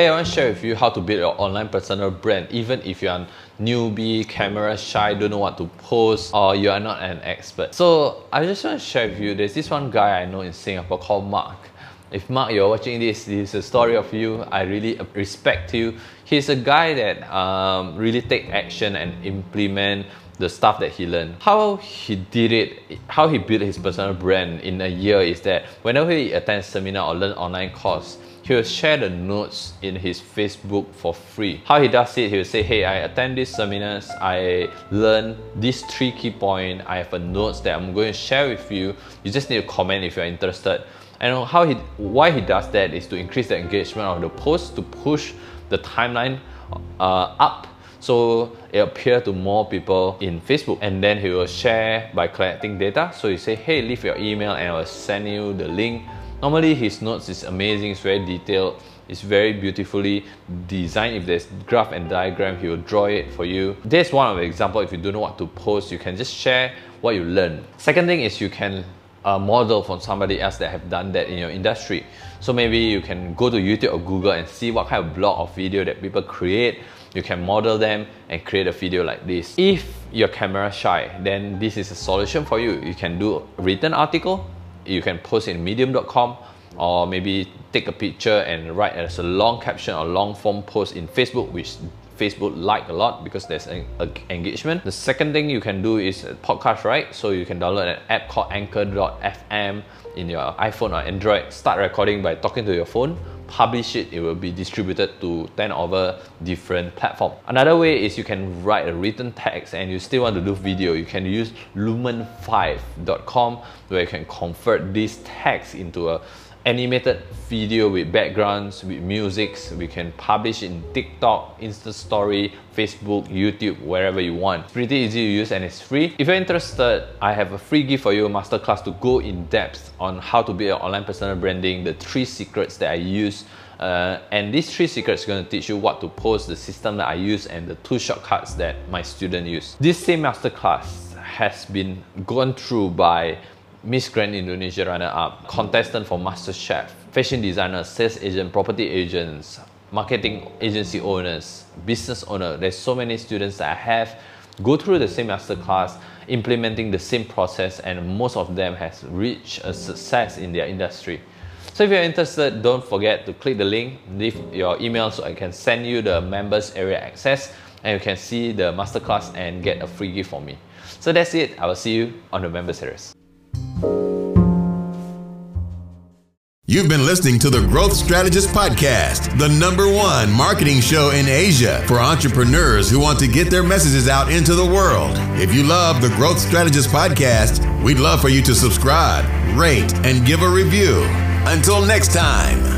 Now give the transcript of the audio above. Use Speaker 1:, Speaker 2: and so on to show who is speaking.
Speaker 1: Hey, I want to share with you how to build your online personal brand, even if you're a newbie, camera shy, don't know what to post, or you are not an expert. So I just want to share with you, there's this one guy I know in Singapore called Mark. If Mark, you're watching this, this is a story of you. I really respect you. He's a guy that um, really take action and implement the stuff that he learned. How he did it, how he built his personal brand in a year is that whenever he attends seminar or learn online course, he will share the notes in his Facebook for free. How he does it, he will say, hey, I attend these seminars, I learn these three key points, I have a notes that I'm going to share with you. You just need to comment if you're interested. And how he, why he does that is to increase the engagement of the post, to push the timeline uh, up so it appear to more people in Facebook and then he will share by collecting data. So you say, hey, leave your email and I will send you the link Normally his notes is amazing, it's very detailed, it's very beautifully designed. If there's graph and diagram, he will draw it for you. There's one of the example, if you don't know what to post, you can just share what you learn. Second thing is you can uh, model from somebody else that have done that in your industry. So maybe you can go to YouTube or Google and see what kind of blog or video that people create. You can model them and create a video like this. If you're camera shy, then this is a solution for you. You can do a written article you can post in medium.com or maybe take a picture and write as a long caption or long form post in Facebook, which Facebook like a lot because there's an engagement. The second thing you can do is podcast, right? So you can download an app called Anchor.fm in your iPhone or Android. Start recording by talking to your phone publish it, it will be distributed to 10 over different platforms. Another way is you can write a written text and you still want to do video. You can use lumen5.com where you can convert this text into a animated video with backgrounds, with musics. We can publish in TikTok, Insta Story, Facebook, YouTube, wherever you want. Pretty easy to use and it's free. If you're interested, I have a free gift for you, masterclass to go in depth on how to build online personal branding, the three secrets that I use uh, and these three secrets are going to teach you what to post, the system that I use, and the two shortcuts that my student use. This same masterclass has been gone through by Miss Grand Indonesia runner-up, contestant for MasterChef, fashion designers, sales agent, property agents, marketing agency owners, business owner. There's so many students that I have go through the same masterclass, implementing the same process, and most of them has reached a success in their industry. So if you're interested, don't forget to click the link, leave your email so I can send you the members area access and you can see the masterclass and get a free gift from me. So that's it. I will see you on the member series.
Speaker 2: You've been listening to the Growth Strategist Podcast, the number one marketing show in Asia for entrepreneurs who want to get their messages out into the world. If you love the Growth Strategist Podcast, we'd love for you to subscribe, rate, and give a review. Until next time.